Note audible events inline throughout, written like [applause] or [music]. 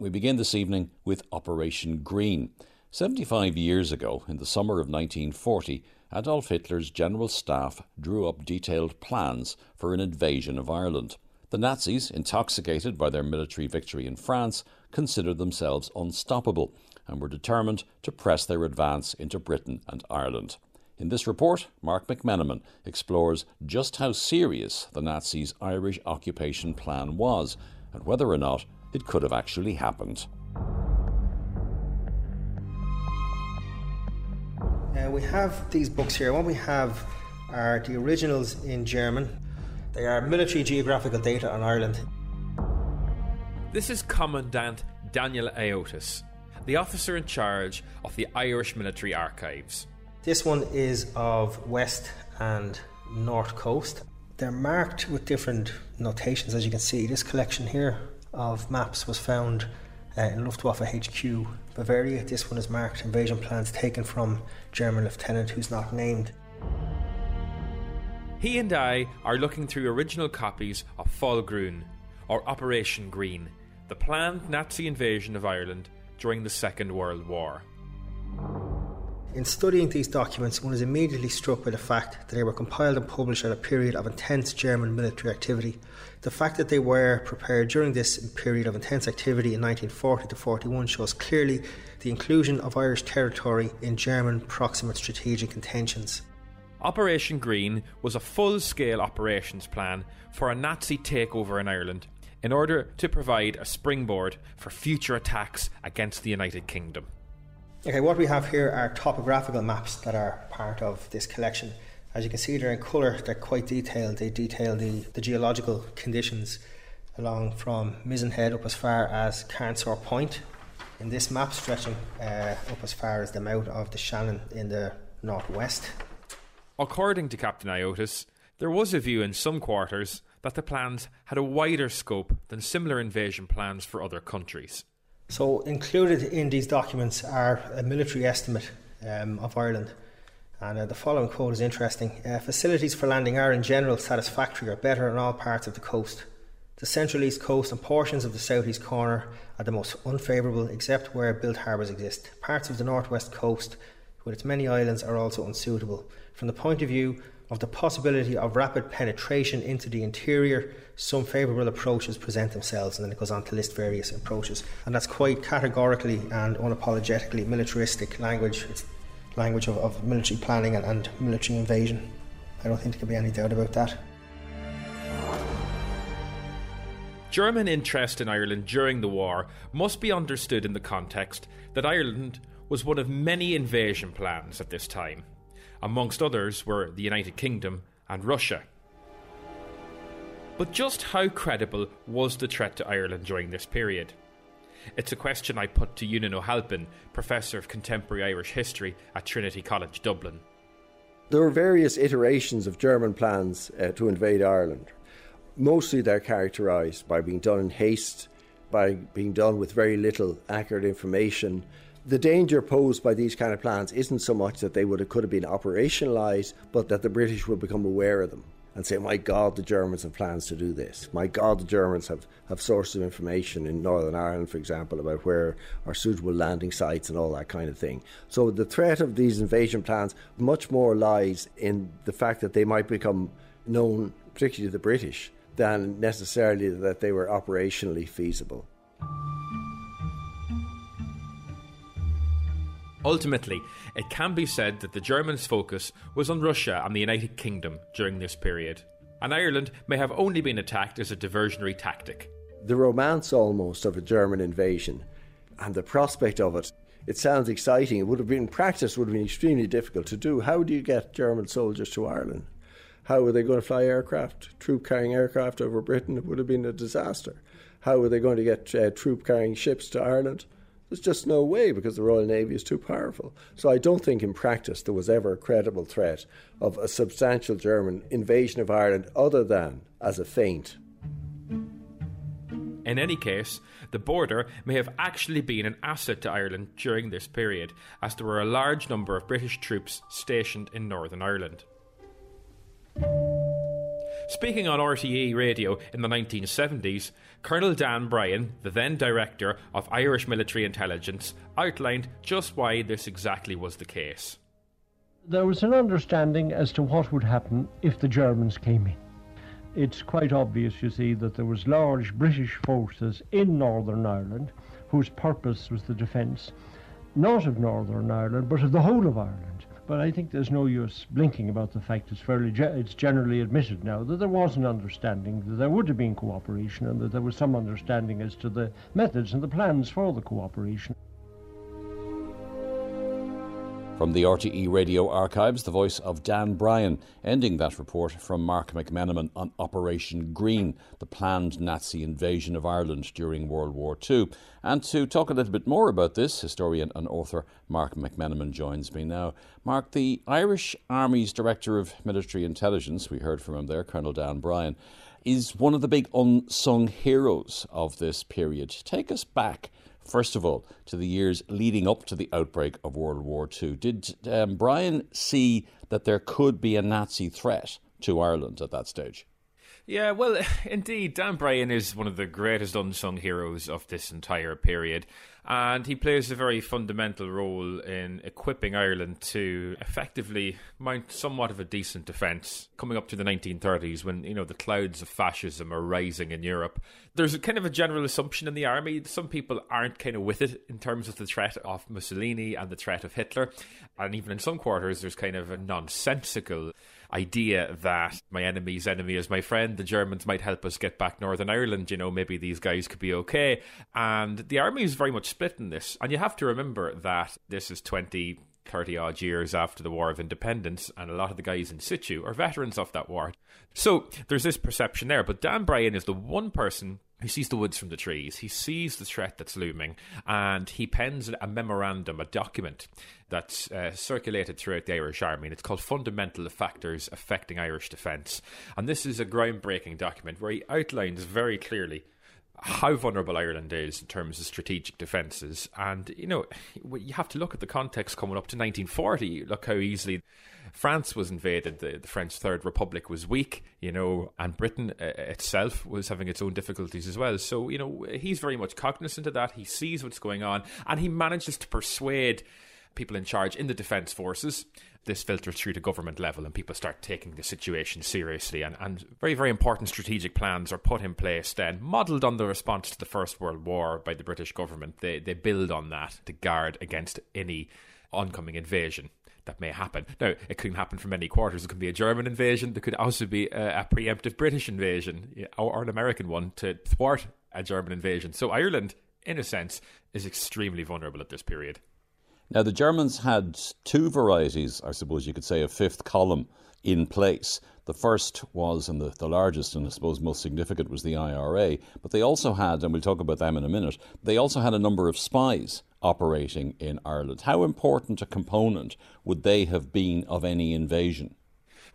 We begin this evening with Operation Green. 75 years ago, in the summer of 1940, Adolf Hitler's General Staff drew up detailed plans for an invasion of Ireland. The Nazis, intoxicated by their military victory in France, considered themselves unstoppable and were determined to press their advance into Britain and Ireland. In this report, Marc McMenamin explores just how serious the Nazis' Irish occupation plan was and whether or not it could have actually happened. Uh, we have these books here. What we have are the originals in German. They are military geographical data on Ireland. This is Commandant Daniel Ayiotis, the officer in charge of the Irish Military Archives. This one is of West and North Coast. They're marked with different notations, as you can see. This collection here of maps was found uh, in Luftwaffe HQ Bavaria. This one is marked invasion plans taken from German lieutenant who's not named. He and I are looking through original copies of Fallgrün, or Operation Green, the planned Nazi invasion of Ireland during the Second World War. In studying these documents, one is immediately struck by the fact that they were compiled and published at a period of intense German military activity. The fact that they were prepared during this period of intense activity in 1940 to 41 shows clearly the inclusion of Irish territory in German proximate strategic intentions. Operation Green was a full scale operations plan for a Nazi takeover in Ireland in order to provide a springboard for future attacks against the United Kingdom. Okay, what we have here are topographical maps that are part of this collection. As you can see, they're in colour, they're quite detailed. They detail the, the geological conditions along from Mizen Head up as far as Carnsore Point. In this map, stretching uh, up as far as the mouth of the Shannon in the northwest. According to Captain Ayiotis, there was a view in some quarters that the plans had a wider scope than similar invasion plans for other countries. So, included in these documents are a military estimate um, of Ireland. And uh, the following quote is interesting. Uh, Facilities for landing are in general satisfactory or better on all parts of the coast. The central east coast and portions of the southeast corner are the most unfavourable, except where built harbours exist. Parts of the northwest coast, with its many islands, are also unsuitable. From the point of view of the possibility of rapid penetration into the interior, some favourable approaches present themselves, and then it goes on to list various approaches. And that's quite categorically and unapologetically militaristic language. It's language of, of military planning and, and military invasion. I don't think there can be any doubt about that. German interest in Ireland during the war must be understood in the context that Ireland was one of many invasion plans at this time. Amongst others were the United Kingdom and Russia. But just how credible was the threat to Ireland during this period? It's a question I put to Eunan O'Halpin, Professor of Contemporary Irish History at Trinity College Dublin. There were various iterations of German plans uh, to invade Ireland. Mostly they're characterised by being done in haste, by being done with very little accurate information, the danger posed by these kind of plans isn't so much that they would have could have been operationalized, but that the British would become aware of them and say, "My God, the Germans have plans to do this. My God, the Germans have have sources of information in Northern Ireland, for example, about where are suitable landing sites and all that kind of thing." So the threat of these invasion plans much more lies in the fact that they might become known, particularly to the British, than necessarily that they were operationally feasible. Ultimately, it can be said that the Germans' focus was on Russia and the United Kingdom during this period, and Ireland may have only been attacked as a diversionary tactic. The romance almost of a German invasion and the prospect of it, it sounds exciting. It would have been, in practice, would have been extremely difficult to do. How do you get German soldiers to Ireland? How are they going to fly aircraft, troop carrying aircraft over Britain? It would have been a disaster. How are they going to get uh, troop carrying ships to Ireland? There's just no way because the Royal Navy is too powerful. So I don't think in practice there was ever a credible threat of a substantial German invasion of Ireland other than as a feint. In any case, the border may have actually been an asset to Ireland during this period, as there were a large number of British troops stationed in Northern Ireland. Speaking on RTE radio in the 1970s, Colonel Dan Bryan, the then director of Irish military intelligence, outlined just why this exactly was the case. There was an understanding as to what would happen if the Germans came in. It's quite obvious, you see, that there was large British forces in Northern Ireland whose purpose was the defence, not of Northern Ireland, but of the whole of Ireland. But I think there's no use blinking about the fact it's fairly ge- it's generally admitted now that there was an understanding that there would have been cooperation and that there was some understanding as to the methods and the plans for the cooperation. From the RTE radio archives, the voice of Dan Bryan, ending that report from Marc McMenamin on Operation Green, the planned Nazi invasion of Ireland during World War II. And to talk a little bit more about this, historian and author Marc McMenamin joins me now. Marc, the Irish Army's Director of Military Intelligence, we heard from him there, Colonel Dan Bryan, is one of the big unsung heroes of this period. Take us back first of all, to the years leading up to the outbreak of World War II. Did um, Bryan see that there could be a Nazi threat to Ireland at that stage? Yeah, well, [laughs] indeed, Dan Bryan is one of the greatest unsung heroes of this entire period and he plays a very fundamental role in equipping Ireland to effectively mount somewhat of a decent defence coming up to the 1930s when you know the clouds of fascism are rising in Europe. There's a kind of a general assumption in the army some people aren't kind of with it in terms of the threat of Mussolini and the threat of Hitler, and even in some quarters there's kind of a nonsensical idea that my enemy's enemy is my friend. The Germans might help us get back Northern Ireland. You know, maybe these guys could be okay. And the army is very much split in this. And you have to remember that this is 20, 30 odd years after the War of Independence, and a lot of the guys in situ are veterans of that war. So there's this perception there. But Dan Bryan is the one person he sees the woods from the trees. He sees the threat that's looming, and he pens a memorandum, a document that's uh, circulated throughout the Irish Army, and it's called Fundamental Factors Affecting Irish Defence. And this is a groundbreaking document where he outlines very clearly how vulnerable Ireland is in terms of strategic defences. And, you know, you have to look at the context coming up to 1940. Look how easily France was invaded, the, the French Third Republic was weak, you know, and Britain uh, itself was having its own difficulties as well. So, you know, he's very much cognizant of that. He sees what's going on, and he manages to persuade people in charge in the defence forces. This filters through to government level, and people start taking the situation seriously. And, and very, very important strategic plans are put in place then, modelled on the response to the First World War by the British government. They, they build on that to guard against any oncoming invasion that may happen. Now, it could happen from many quarters. It could be a German invasion. There could also be a, a preemptive British invasion or, or, an American one to thwart a German invasion. So Ireland, in a sense, is extremely vulnerable at this period. Now, the Germans had two varieties, I suppose you could say, a fifth column in place. The first was, and the, the largest and I suppose most significant, was the IRA. But they also had, and we'll talk about them in a minute, they also had a number of spies operating in Ireland. How important a component would they have been of any invasion?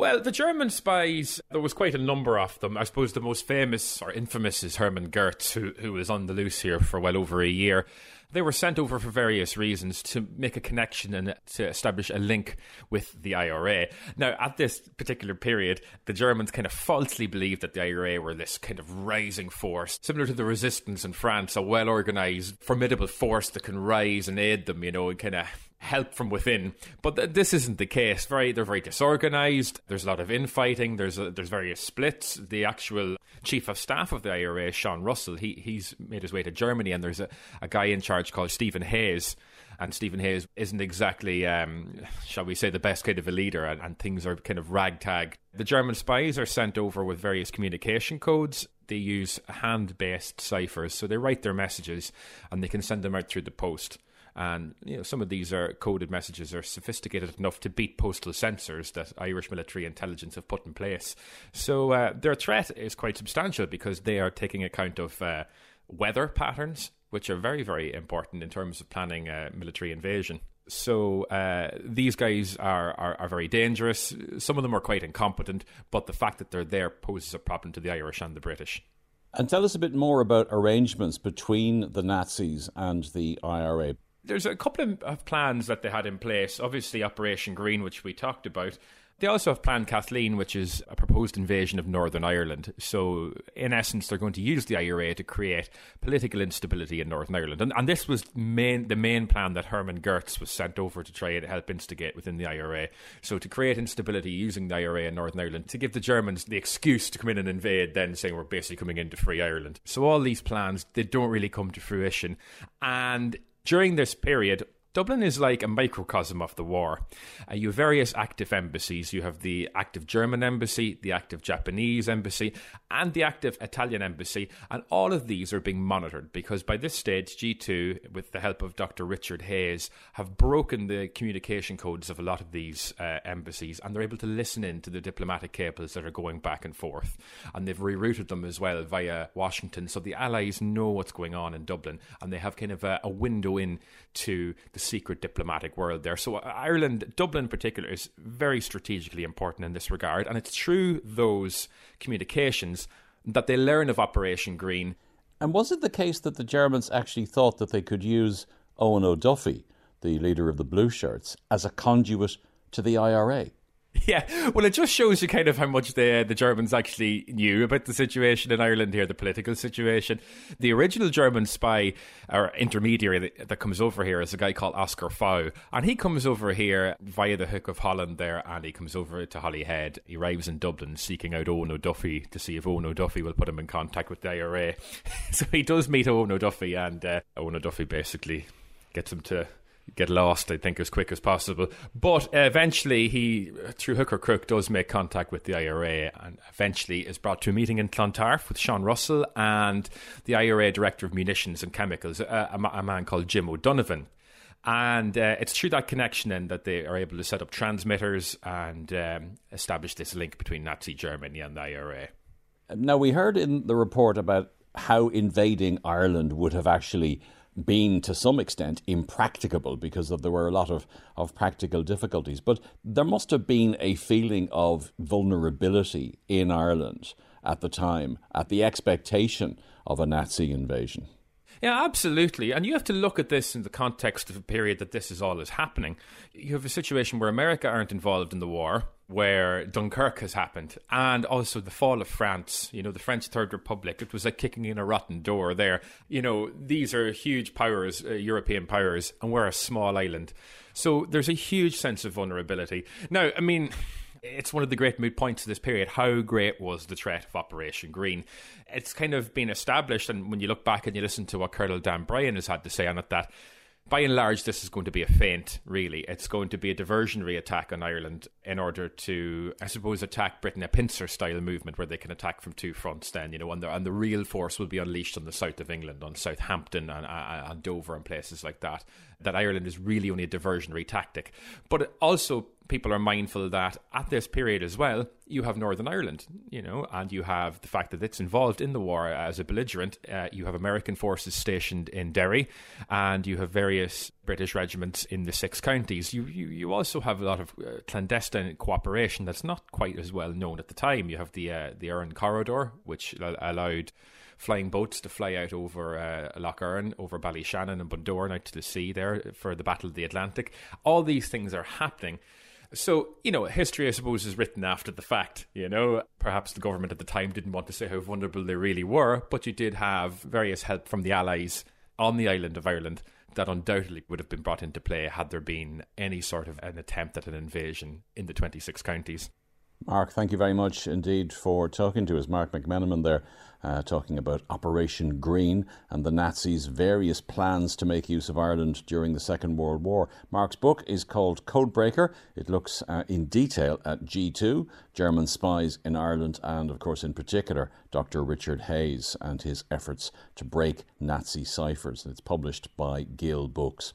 Well, the German spies, there was quite a number of them. I suppose the most famous or infamous is Hermann Goertz, who, who was on the loose here for well over a year. They were sent over for various reasons to make a connection and to establish a link with the IRA. Now, at this particular period, the Germans kind of falsely believed that the IRA were this kind of rising force, similar to the resistance in France, a well organized, formidable force that can rise and aid them, you know, and kind of help from within. But th- this isn't the case. Very, they're very disorganized. There's a lot of infighting. There's a, there's various splits. The actual chief of staff of the IRA, Sean Russell, he he's made his way to Germany, and there's a, a guy in charge called Stephen Hayes. And Stephen Hayes isn't exactly, um, shall we say, the best kind of a leader, and, and things are kind of ragtag. The German spies are sent over with various communication codes. They use hand based ciphers, so they write their messages and they can send them out through the post. And you know, some of these are coded messages are sophisticated enough to beat postal censors that Irish military intelligence have put in place. So uh, their threat is quite substantial because they are taking account of uh, weather patterns, which are very, very important in terms of planning a military invasion. So uh, these guys are, are, are very dangerous. Some of them are quite incompetent, but the fact that they're there poses a problem to the Irish and the British. And tell us a bit more about arrangements between the Nazis and the IRA there's a couple of plans that they had in place. Obviously, Operation Green, which we talked about. They also have Plan Kathleen, which is a proposed invasion of Northern Ireland. So, in essence, they're going to use the IRA to create political instability in Northern Ireland. And, and this was main, the main plan that Hermann Goertz was sent over to try and help instigate within the IRA. So, to create instability using the IRA in Northern Ireland, to give the Germans the excuse to come in and invade, then saying we're basically coming into free Ireland. So, all these plans, they don't really come to fruition. And during this period, Dublin is like a microcosm of the war. Uh, you have various active embassies. You have the active German embassy, the active Japanese embassy, and the active Italian embassy. And all of these are being monitored because by this stage, G2, with the help of Dr. Richard Hayes, have broken the communication codes of a lot of these uh, embassies and they're able to listen in to the diplomatic cables that are going back and forth. And they've rerouted them as well via Washington. So the Allies know what's going on in Dublin and they have kind of a, a window in to the secret diplomatic world there. So uh, Ireland, Dublin in particular, is very strategically important in this regard, and it's through those communications that they learn of Operation Green. And was it the case that the Germans actually thought that they could use Eoin O'Duffy, the leader of the Blue Shirts, as a conduit to the IRA? [laughs] Yeah, well, it just shows you kind of how much the the Germans actually knew about the situation in Ireland here, the political situation. The original German spy or intermediary that, that comes over here is a guy called Oscar Pfaus, and he comes over here via the Hook of Holland there, and he comes over to Holyhead. He arrives in Dublin seeking out Eoin O'Duffy to see if Eoin O'Duffy will put him in contact with the IRA. [laughs] so he does meet Eoin O'Duffy, and uh, Eoin O'Duffy basically gets him to get lost, I think, as quick as possible. But eventually, he, through hook or crook, does make contact with the IRA and eventually is brought to a meeting in Clontarf with Sean Russell and the IRA Director of Munitions and Chemicals, a, a, man called Jim O'Donovan. And uh, it's through that connection then that they are able to set up transmitters and um, establish this link between Nazi Germany and the IRA. Now, we heard in the report about how invading Ireland would have actually been to some extent impracticable because of, there were a lot of, of practical difficulties. But there must have been a feeling of vulnerability in Ireland at the time, at the expectation of a Nazi invasion. Yeah, absolutely. And you have to look at this in the context of a period that this is all is happening. You have a situation where America aren't involved in the war, where Dunkirk has happened, and also the fall of France, you know, the French Third Republic. It was like kicking in a rotten door there. You know, these are huge powers, uh, European powers, and we're a small island. So there's a huge sense of vulnerability. Now, I mean, it's one of the great moot points of this period. How great was the threat of Operation Green? It's kind of been established, and when you look back and you listen to what Colonel Dan Bryan has had to say on it, that by and large, this is going to be a feint, really. It's going to be a diversionary attack on Ireland in order to, I suppose, attack Britain, a pincer style movement where they can attack from two fronts, then, you know, and the, and the real force will be unleashed on the south of England, on Southampton and, uh, uh, and Dover and places like that. That Ireland is really only a diversionary tactic. But it also, people are mindful that at this period as well, you have Northern Ireland, you know, and you have the fact that it's involved in the war as a belligerent. Uh, you have American forces stationed in Derry, and you have various British regiments in the six counties. You you, you also have a lot of uh, clandestine cooperation that's not quite as well known at the time. You have the uh, the Erne Corridor, which allowed flying boats to fly out over uh, Lough Erne, over Ballyshannon and Bundoran out to the sea there for the Battle of the Atlantic. All these things are happening. So, you know, history, I suppose, is written after the fact. You know, perhaps the government at the time didn't want to say how vulnerable they really were, but you did have various help from the Allies on the island of Ireland that undoubtedly would have been brought into play had there been any sort of an attempt at an invasion in the 26 counties. Marc, thank you very much indeed for talking to us. Marc McMenamin there, uh, talking about Operation Green and the Nazis' various plans to make use of Ireland during the Second World War. Marc's book is called Codebreaker. It looks uh, in detail at G2, German spies in Ireland, and of course, in particular, Dr. Richard Hayes and his efforts to break Nazi ciphers. It's published by Gill Books.